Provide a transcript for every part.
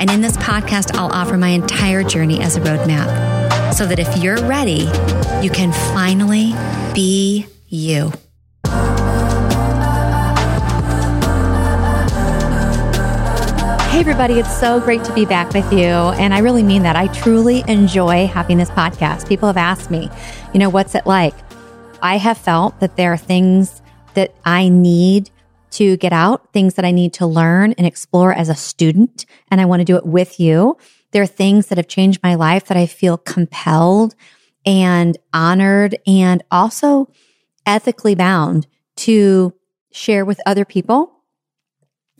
And in this podcast, I'll offer my entire journey as a roadmap so that if you're ready, you can finally be you. Hey, everybody, it's so great to be back with you. And I really mean that. I truly enjoy having this podcast. People have asked me, you know, what's it like? I have felt that there are things that I need to get out, things that I need to learn and explore as a student. And I want to do it with you. There are things that have changed my life that I feel compelled and honored and also ethically bound to share with other people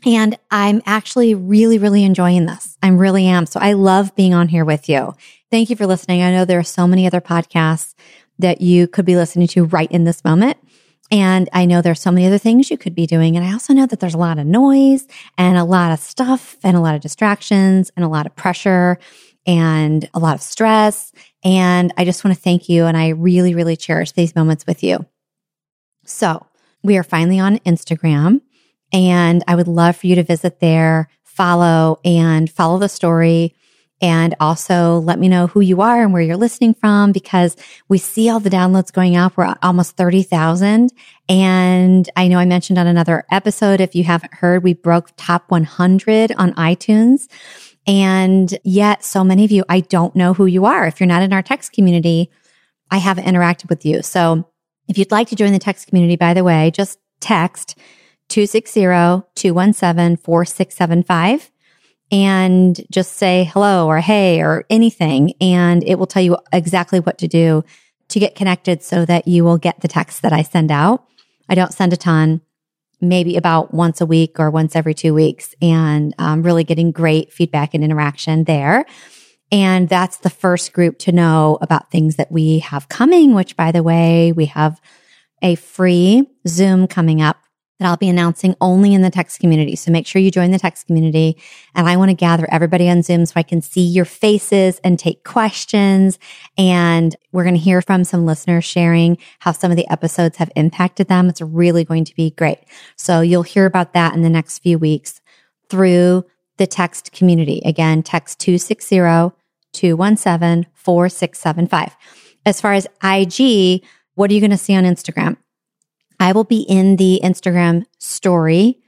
and I'm actually really, really enjoying this. I really am. So I love being on here with you. Thank you for listening. I know there are so many other podcasts that you could be listening to right in this moment. And I know there's so many other things you could be doing. And I also know that there's a lot of noise and a lot of stuff and a lot of distractions and a lot of pressure and a lot of stress. And I just want to thank you. And I really, really cherish these moments with you. So we are finally on Instagram. And I would love for you to visit there, follow and follow the story. And also let me know who you are and where you're listening from because we see all the downloads going up. We're almost 30,000. And I know I mentioned on another episode, if you haven't heard, we broke top 100 on iTunes. And yet so many of you, I don't know who you are. If you're not in our text community, I haven't interacted with you. So if you'd like to join the text community, by the way, just text 260-217-4675 and just say hello or hey or anything. And it will tell you exactly what to do to get connected so that you will get the text that I send out. I don't send a ton, maybe about once a week or once every two weeks and I'm really getting great feedback and interaction there. And that's the first group to know about things that we have coming, which by the way, we have a free Zoom coming up that I'll be announcing only in the text community. So make sure you join the text community. And I want to gather everybody on Zoom so I can see your faces and take questions. And we're going to hear from some listeners sharing how some of the episodes have impacted them. It's really going to be great. So you'll hear about that in the next few weeks through the text community. Again, text 260 217 4675. As far as IG, what are you going to see on Instagram? I will be in the Instagram story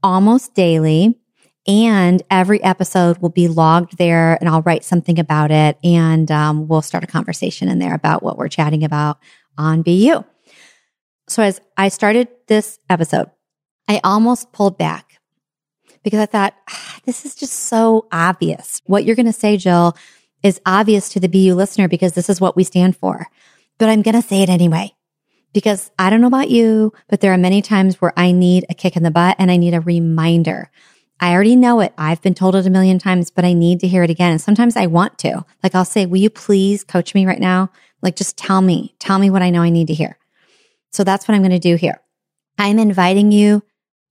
almost daily. And every episode will be logged there and I'll write something about it. And um, we'll start a conversation in there about what we're chatting about on BU. So as I started this episode, I almost pulled back because I thought, ah, this is just so obvious. What you're going to say, Jill, is obvious to the BU listener because this is what we stand for. But I'm going to say it anyway because I don't know about you, but there are many times where I need a kick in the butt and I need a reminder. I already know it. I've been told it a million times, but I need to hear it again. And sometimes I want to. Like I'll say, will you please coach me right now? Like just tell me, tell me what I know I need to hear. So that's what I'm going to do here. I'm inviting you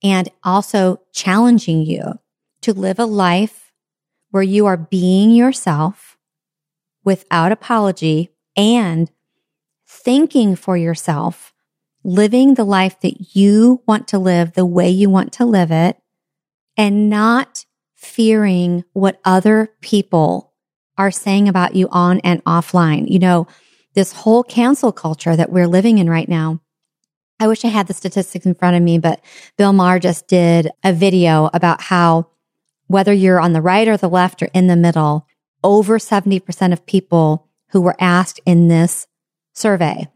and also challenging you to live a life where you are being yourself without apology and thinking for yourself, living the life that you want to live the way you want to live it, and not fearing what other people are saying about you on and offline. You know, this whole cancel culture that we're living in right now. I wish I had the statistics in front of me, but Bill Maher just did a video about how whether you're on the right or the left or in the middle, over 70% of people who were asked in this survey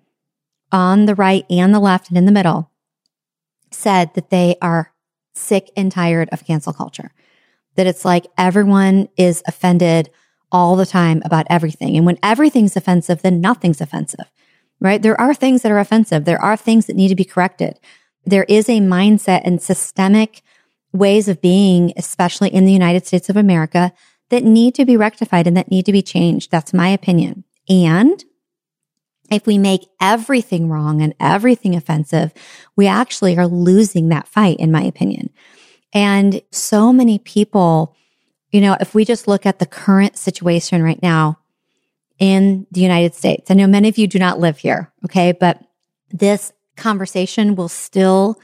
on the right and the left and in the middle said that they are sick and tired of cancel culture. That it's like everyone is offended all the time about everything. And when everything's offensive, then nothing's offensive, right? There are things that are offensive. There are things that need to be corrected. There is a mindset and systemic ways of being, especially in the United States of America, that need to be rectified and that need to be changed. That's my opinion. And if we make everything wrong and everything offensive, we actually are losing that fight, in my opinion. And so many people, you know, if we just look at the current situation right now in the United States, I know many of you do not live here, okay, but this conversation will still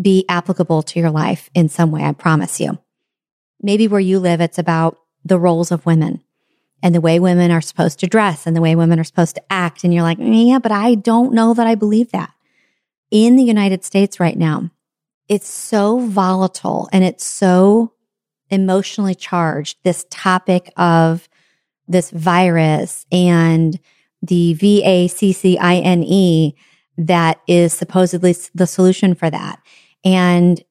be applicable to your life in some way, I promise you. Maybe where you live, it's about the roles of women and the way women are supposed to dress and the way women are supposed to act. And you're like, yeah, but I don't know that I believe that. In the United States right now, it's so volatile and it's so emotionally charged. This topic of this virus and the V A C C I N E that is supposedly the solution for that. And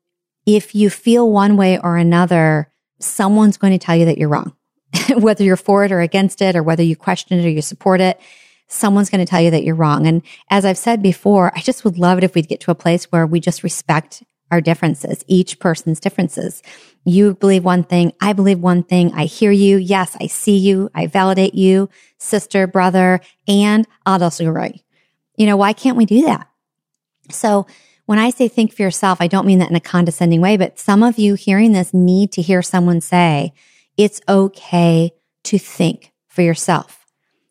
if you feel one way or another, someone's going to tell you that you're wrong. whether you're for it or against it, or whether you question it or you support it, someone's going to tell you that you're wrong. And as I've said before, I just would love it if we'd get to a place where we just respect our differences, each person's differences. You believe one thing. I believe one thing. I hear you. Yes, I see you. I validate you, sister, brother, and I'll also agree. You know, why can't we do that? So when I say think for yourself, I don't mean that in a condescending way, but some of you hearing this need to hear someone say, it's okay to think for yourself.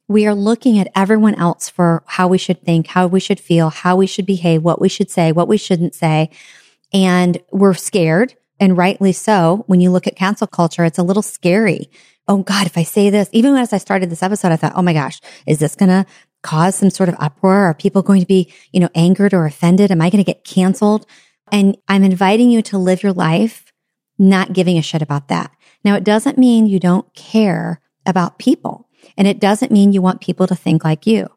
We are looking at everyone else for how we should think, how we should feel, how we should behave, what we should say, what we shouldn't say. And we're scared and rightly so. When you look at cancel culture, it's a little scary. Oh God, if I say this, even as I started this episode, I thought, oh my gosh, is this going to cause some sort of uproar? Are people going to be, you know, angered or offended? Am I going to get canceled? And I'm inviting you to live your life not giving a shit about that. Now, it doesn't mean you don't care about people and it doesn't mean you want people to think like you.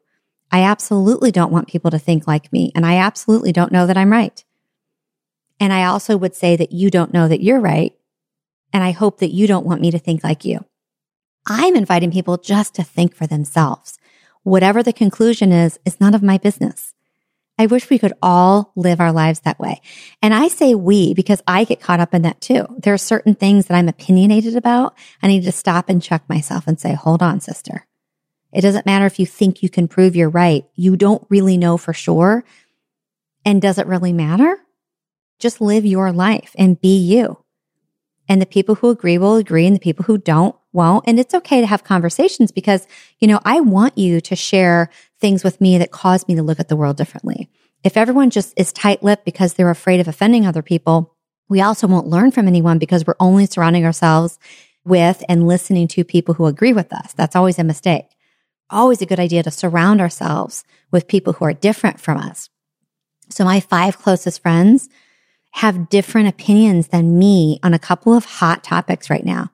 I absolutely don't want people to think like me and I absolutely don't know that I'm right. And I also would say that you don't know that you're right. And I hope that you don't want me to think like you. I'm inviting people just to think for themselves. Whatever the conclusion is, is none of my business. I wish we could all live our lives that way. And I say we because I get caught up in that too. There are certain things that I'm opinionated about. I need to stop and check myself and say, hold on, sister. It doesn't matter if you think you can prove you're right. You don't really know for sure. And does it really matter? Just live your life and be you. And the people who agree will agree and the people who don't won't. And it's okay to have conversations because, you know, I want you to share things with me that cause me to look at the world differently. If everyone just is tight lipped because they're afraid of offending other people, we also won't learn from anyone because we're only surrounding ourselves with and listening to people who agree with us. That's always a mistake. Always a good idea to surround ourselves with people who are different from us. So my five closest friends have different opinions than me on a couple of hot topics right now.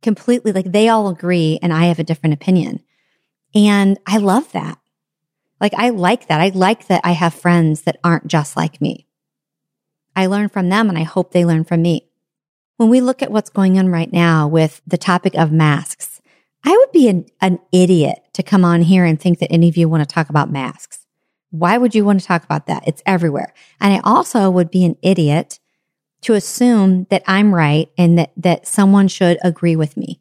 Completely like they all agree and I have a different opinion. And I love that. Like I like that. I like that I have friends that aren't just like me. I learn from them and I hope they learn from me. When we look at what's going on right now with the topic of masks, I would be an, an idiot to come on here and think that any of you want to talk about masks. Why would you want to talk about that? It's everywhere. And I also would be an idiot to assume that I'm right and that, that someone should agree with me.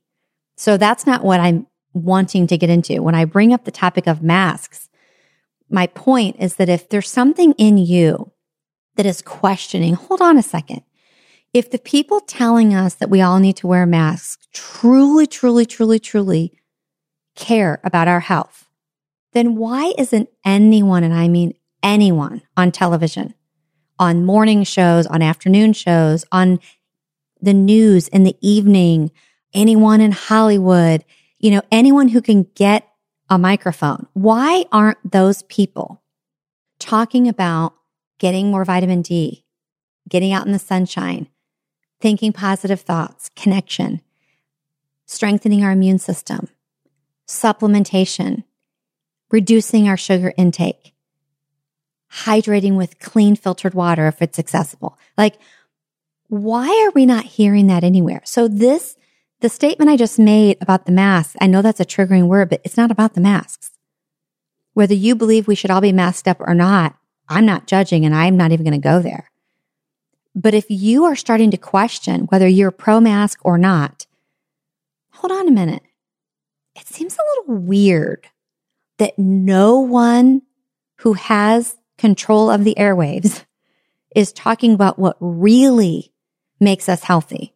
So that's not what I'm wanting to get into. When I bring up the topic of masks, my point is that if there's something in you that is questioning, hold on a second. If the people telling us that we all need to wear masks truly, truly, truly, truly care about our health, then why isn't anyone, and I mean anyone on television, on morning shows, on afternoon shows, on the news in the evening, anyone in Hollywood, you know, anyone who can get a microphone, why aren't those people talking about getting more vitamin D, getting out in the sunshine, thinking positive thoughts, connection, strengthening our immune system, supplementation, reducing our sugar intake, hydrating with clean filtered water if it's accessible. Like, why are we not hearing that anywhere? So this, the statement I just made about the masks, I know that's a triggering word, but it's not about the masks. Whether you believe we should all be masked up or not, I'm not judging and I'm not even going to go there. But if you are starting to question whether you're pro mask or not, hold on a minute. It seems a little weird that no one who has control of the airwaves is talking about what really makes us healthy.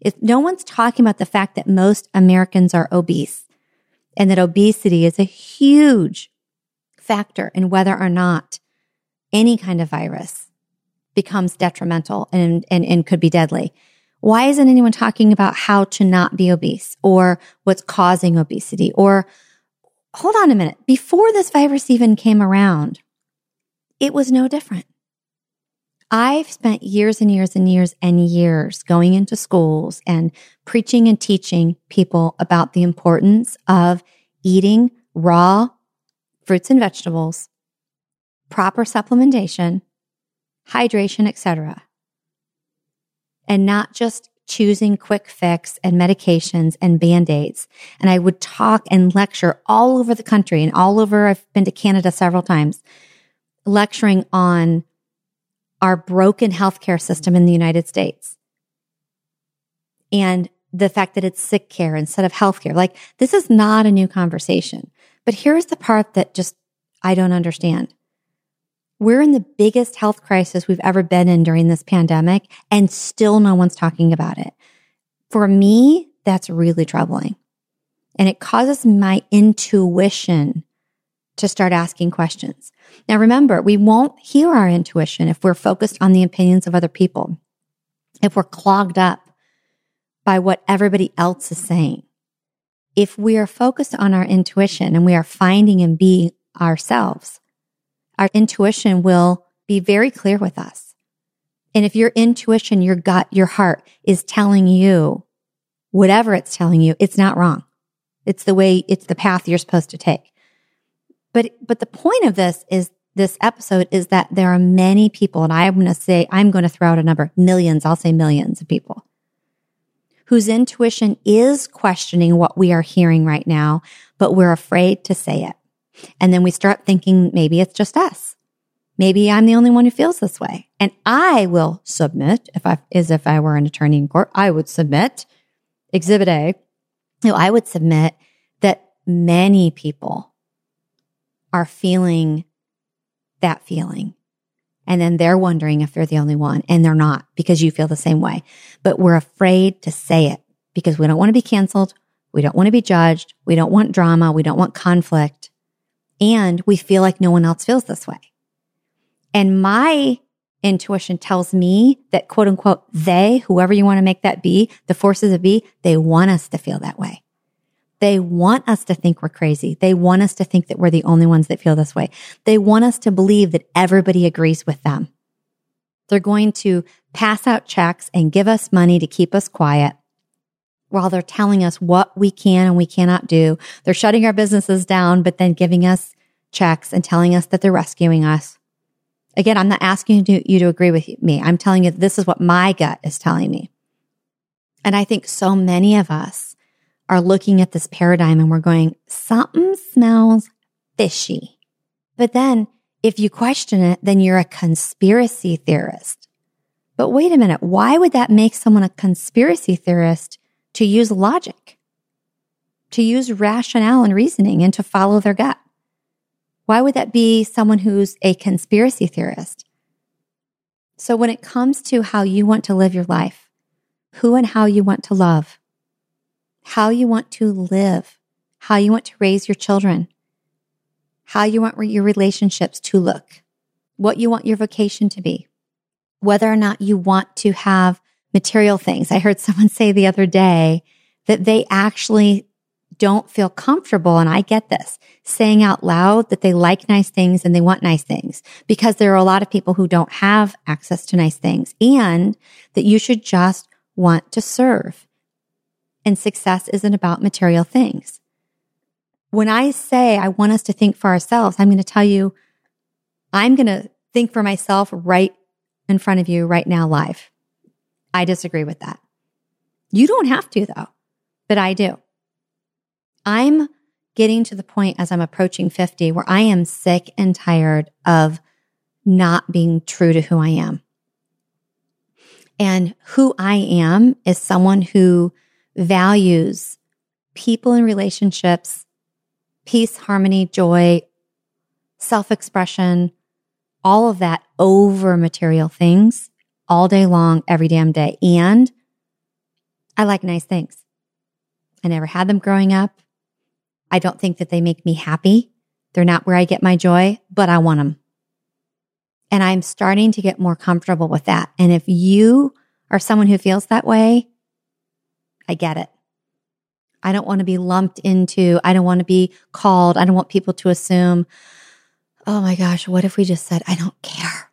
If no one's talking about the fact that most Americans are obese and that obesity is a huge factor in whether or not any kind of virus becomes detrimental and, and, and could be deadly. Why isn't anyone talking about how to not be obese or what's causing obesity? Or hold on a minute. Before this virus even came around, it was no different. I've spent years and years and years and years going into schools and preaching and teaching people about the importance of eating raw fruits and vegetables, proper supplementation, hydration, etc and not just choosing quick fix and medications and band-aids. And I would talk and lecture all over the country and all over, I've been to Canada several times, lecturing on our broken healthcare system in the United States. And the fact that it's sick care instead of healthcare. Like this is not a new conversation. But here's the part that just I don't understand. We're in the biggest health crisis we've ever been in during this pandemic, and still no one's talking about it. For me, that's really troubling. And it causes my intuition to start asking questions. Now, remember, we won't hear our intuition if we're focused on the opinions of other people, if we're clogged up by what everybody else is saying. If we are focused on our intuition and we are finding and being ourselves, our intuition will be very clear with us. And if your intuition, your gut, your heart is telling you whatever it's telling you, it's not wrong. It's the way, it's the path you're supposed to take. But, but the point of this is this episode is that there are many people, and I'm going to say, I'm going to throw out a number, millions, I'll say millions of people whose intuition is questioning what we are hearing right now, but we're afraid to say it. And then we start thinking maybe it's just us. Maybe I'm the only one who feels this way. And I will submit, if I, as if I were an attorney in court, I would submit exhibit A. You know, I would submit that many people are feeling that feeling. And then they're wondering if they're the only one and they're not because you feel the same way. But we're afraid to say it because we don't want to be canceled. We don't want to be judged. We don't want drama. We don't want conflict and we feel like no one else feels this way. And my intuition tells me that quote unquote, they, whoever you want to make that be, the forces of be, they want us to feel that way. They want us to think we're crazy. They want us to think that we're the only ones that feel this way. They want us to believe that everybody agrees with them. They're going to pass out checks and give us money to keep us quiet while they're telling us what we can and we cannot do. They're shutting our businesses down, but then giving us checks and telling us that they're rescuing us. Again, I'm not asking you to, you to agree with me. I'm telling you this is what my gut is telling me. And I think so many of us are looking at this paradigm and we're going, something smells fishy. But then if you question it, then you're a conspiracy theorist. But wait a minute. Why would that make someone a conspiracy theorist to use logic, to use rationale and reasoning and to follow their gut. Why would that be someone who's a conspiracy theorist? So when it comes to how you want to live your life, who and how you want to love, how you want to live, how you want to raise your children, how you want your relationships to look, what you want your vocation to be, whether or not you want to have material things. I heard someone say the other day that they actually don't feel comfortable, and I get this, saying out loud that they like nice things and they want nice things because there are a lot of people who don't have access to nice things and that you should just want to serve. And success isn't about material things. When I say I want us to think for ourselves, I'm going to tell you, I'm going to think for myself right in front of you right now live. I disagree with that. You don't have to though, but I do. I'm getting to the point as I'm approaching 50 where I am sick and tired of not being true to who I am. And who I am is someone who values people and relationships, peace, harmony, joy, self expression, all of that over material things all day long, every damn day. And I like nice things. I never had them growing up. I don't think that they make me happy. They're not where I get my joy, but I want them. And I'm starting to get more comfortable with that. And if you are someone who feels that way, I get it. I don't want to be lumped into, I don't want to be called, I don't want people to assume, oh my gosh, what if we just said, I don't care?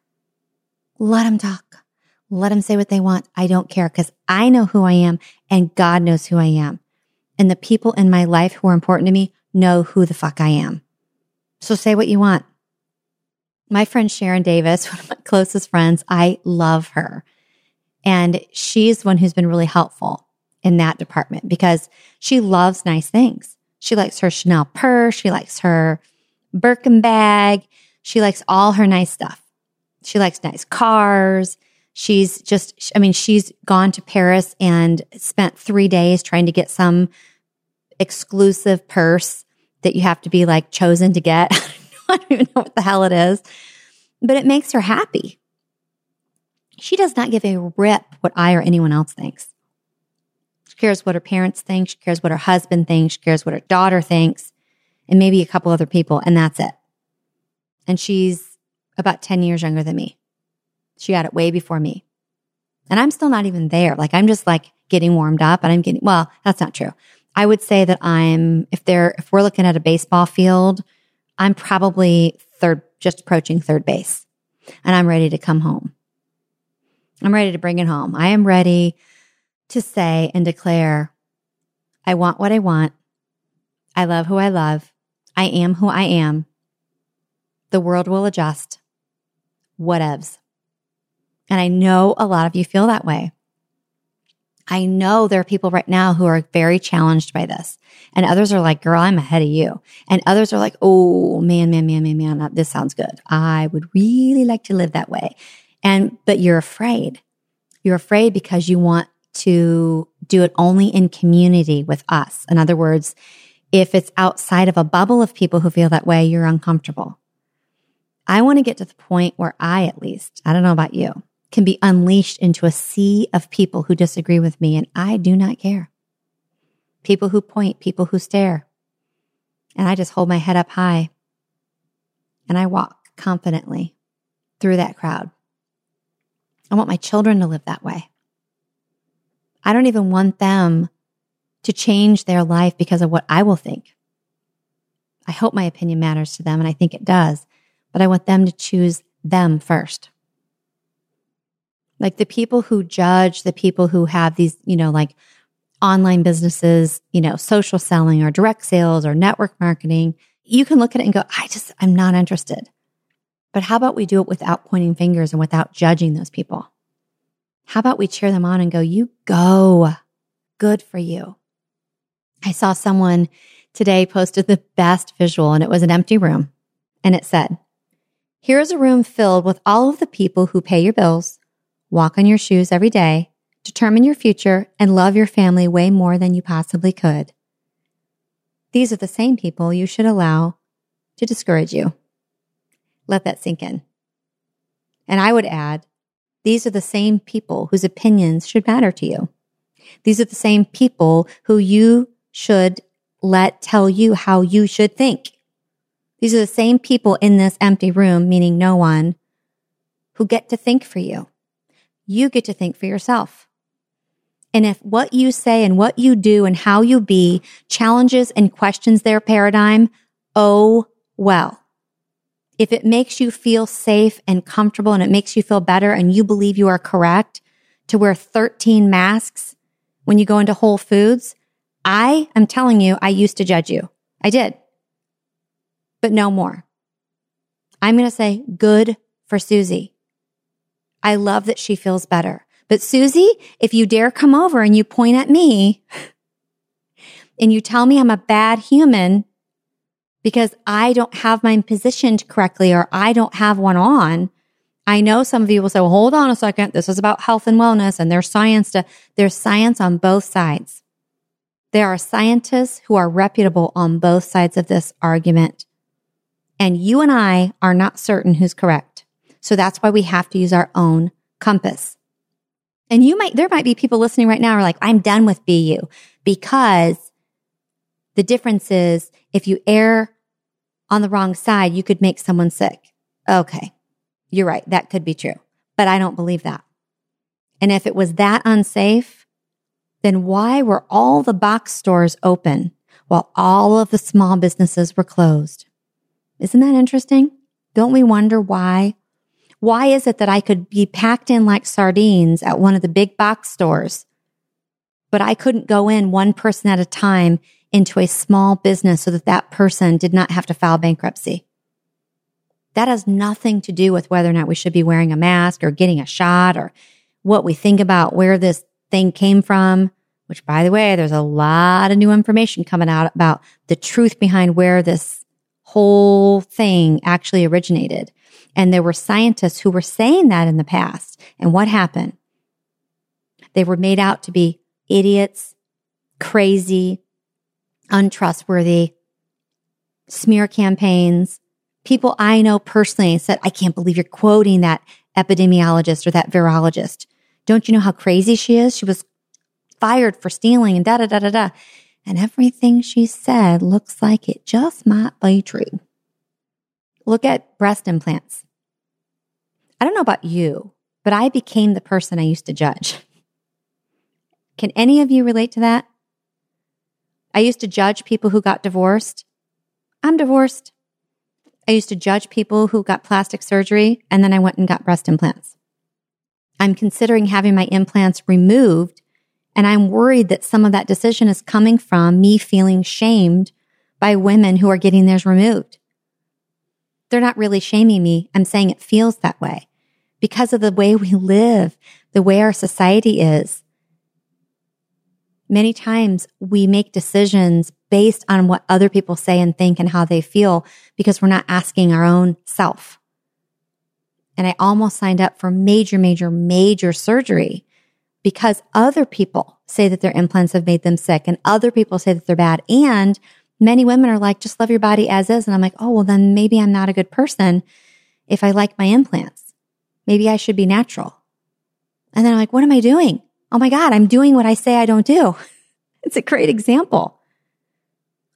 Let them talk. Let them say what they want. I don't care because I know who I am and God knows who I am. And the people in my life who are important to me know who the fuck I am. So say what you want. My friend Sharon Davis, one of my closest friends, I love her. And she's one who's been really helpful in that department because she loves nice things. She likes her Chanel purse. She likes her Birkin bag. She likes all her nice stuff. She likes nice cars. She's just, I mean, she's gone to Paris and spent three days trying to get some exclusive purse that you have to be like chosen to get. I don't even know what the hell it is, but it makes her happy. She does not give a rip what I or anyone else thinks. She cares what her parents think. She cares what her husband thinks. She cares what her daughter thinks and maybe a couple other people. And that's it. And she's about 10 years younger than me. She got it way before me. And I'm still not even there. Like I'm just like getting warmed up and I'm getting, well, that's not true. I would say that I'm, if they're, if we're looking at a baseball field, I'm probably third, just approaching third base and I'm ready to come home. I'm ready to bring it home. I am ready to say and declare, I want what I want. I love who I love. I am who I am. The world will adjust. Whatevs. And I know a lot of you feel that way. I know there are people right now who are very challenged by this. And others are like, girl, I'm ahead of you. And others are like, oh, man, man, man, man, man, this sounds good. I would really like to live that way. And, but you're afraid. You're afraid because you want to do it only in community with us. In other words, if it's outside of a bubble of people who feel that way, you're uncomfortable. I want to get to the point where I, at least, I don't know about you, can be unleashed into a sea of people who disagree with me, and I do not care. People who point, people who stare. And I just hold my head up high and I walk confidently through that crowd. I want my children to live that way. I don't even want them to change their life because of what I will think. I hope my opinion matters to them, and I think it does, but I want them to choose them first. Like the people who judge, the people who have these, you know, like online businesses, you know, social selling or direct sales or network marketing, you can look at it and go, I just, I'm not interested. But how about we do it without pointing fingers and without judging those people? How about we cheer them on and go, you go. Good for you. I saw someone today posted the best visual and it was an empty room. And it said, here is a room filled with all of the people who pay your bills, walk on your shoes every day, determine your future, and love your family way more than you possibly could. These are the same people you should allow to discourage you. Let that sink in. And I would add, these are the same people whose opinions should matter to you. These are the same people who you should let tell you how you should think. These are the same people in this empty room, meaning no one, who get to think for you you get to think for yourself. And if what you say and what you do and how you be challenges and questions their paradigm, oh well. If it makes you feel safe and comfortable and it makes you feel better and you believe you are correct to wear 13 masks when you go into Whole Foods, I am telling you, I used to judge you. I did. But no more. I'm going to say good for Susie. I love that she feels better. But Susie, if you dare come over and you point at me and you tell me I'm a bad human because I don't have mine positioned correctly or I don't have one on, I know some of you will say, well, hold on a second. This is about health and wellness and there's science to, there's science on both sides. There are scientists who are reputable on both sides of this argument. And you and I are not certain who's correct. So that's why we have to use our own compass. And you might, there might be people listening right now are like, I'm done with BU because the difference is if you err on the wrong side, you could make someone sick. Okay. You're right. That could be true, but I don't believe that. And if it was that unsafe, then why were all the box stores open while all of the small businesses were closed? Isn't that interesting? Don't we wonder why why is it that I could be packed in like sardines at one of the big box stores, but I couldn't go in one person at a time into a small business so that that person did not have to file bankruptcy? That has nothing to do with whether or not we should be wearing a mask or getting a shot or what we think about where this thing came from, which by the way, there's a lot of new information coming out about the truth behind where this whole thing actually originated. And there were scientists who were saying that in the past. And what happened? They were made out to be idiots, crazy, untrustworthy, smear campaigns. People I know personally said, I can't believe you're quoting that epidemiologist or that virologist. Don't you know how crazy she is? She was fired for stealing and da da da da da. And everything she said looks like it just might be true. Look at breast implants. I don't know about you, but I became the person I used to judge. Can any of you relate to that? I used to judge people who got divorced. I'm divorced. I used to judge people who got plastic surgery and then I went and got breast implants. I'm considering having my implants removed and I'm worried that some of that decision is coming from me feeling shamed by women who are getting theirs removed. They're not really shaming me. I'm saying it feels that way because of the way we live, the way our society is. Many times we make decisions based on what other people say and think and how they feel because we're not asking our own self. And I almost signed up for major, major, major surgery because other people say that their implants have made them sick and other people say that they're bad. And many women are like, just love your body as is. And I'm like, oh, well, then maybe I'm not a good person if I like my implants. Maybe I should be natural. And then I'm like, what am I doing? Oh my God, I'm doing what I say I don't do. it's a great example.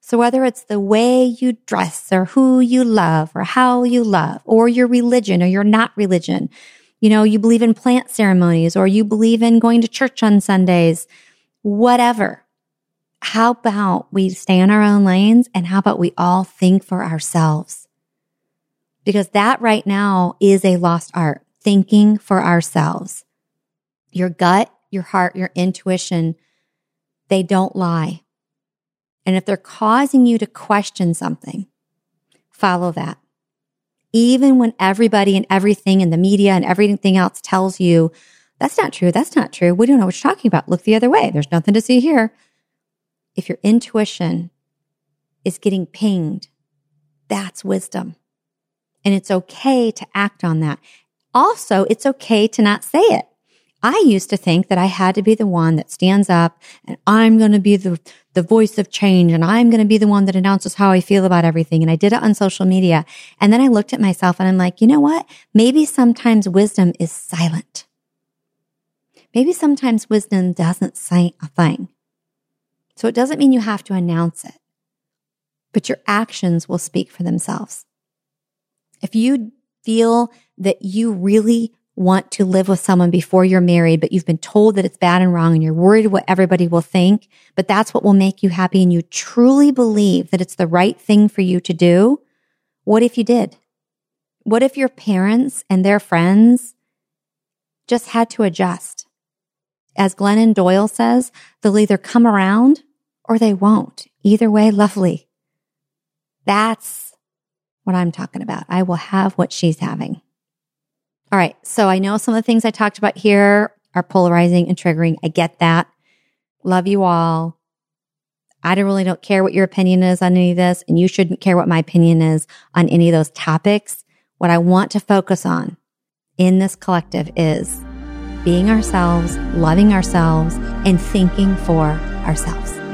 So whether it's the way you dress or who you love or how you love or your religion or your not religion, you know, you believe in plant ceremonies or you believe in going to church on Sundays, whatever. How about we stay in our own lanes and how about we all think for ourselves? Because that right now is a lost art, thinking for ourselves. Your gut, your heart, your intuition, they don't lie. And if they're causing you to question something, follow that even when everybody and everything in the media and everything else tells you that's not true, that's not true, we don't know what you're talking about. Look the other way. There's nothing to see here. If your intuition is getting pinged, that's wisdom. And it's okay to act on that. Also, it's okay to not say it. I used to think that I had to be the one that stands up and I'm going to be the, the voice of change and I'm going to be the one that announces how I feel about everything. And I did it on social media. And then I looked at myself and I'm like, you know what? Maybe sometimes wisdom is silent. Maybe sometimes wisdom doesn't say a thing. So it doesn't mean you have to announce it, but your actions will speak for themselves. If you feel that you really want to live with someone before you're married, but you've been told that it's bad and wrong and you're worried what everybody will think, but that's what will make you happy and you truly believe that it's the right thing for you to do, what if you did? What if your parents and their friends just had to adjust? As Glennon Doyle says, they'll either come around or they won't. Either way, lovely. That's what I'm talking about. I will have what she's having. All right. So I know some of the things I talked about here are polarizing and triggering. I get that. Love you all. I don't really don't care what your opinion is on any of this, and you shouldn't care what my opinion is on any of those topics. What I want to focus on in this collective is being ourselves, loving ourselves, and thinking for ourselves.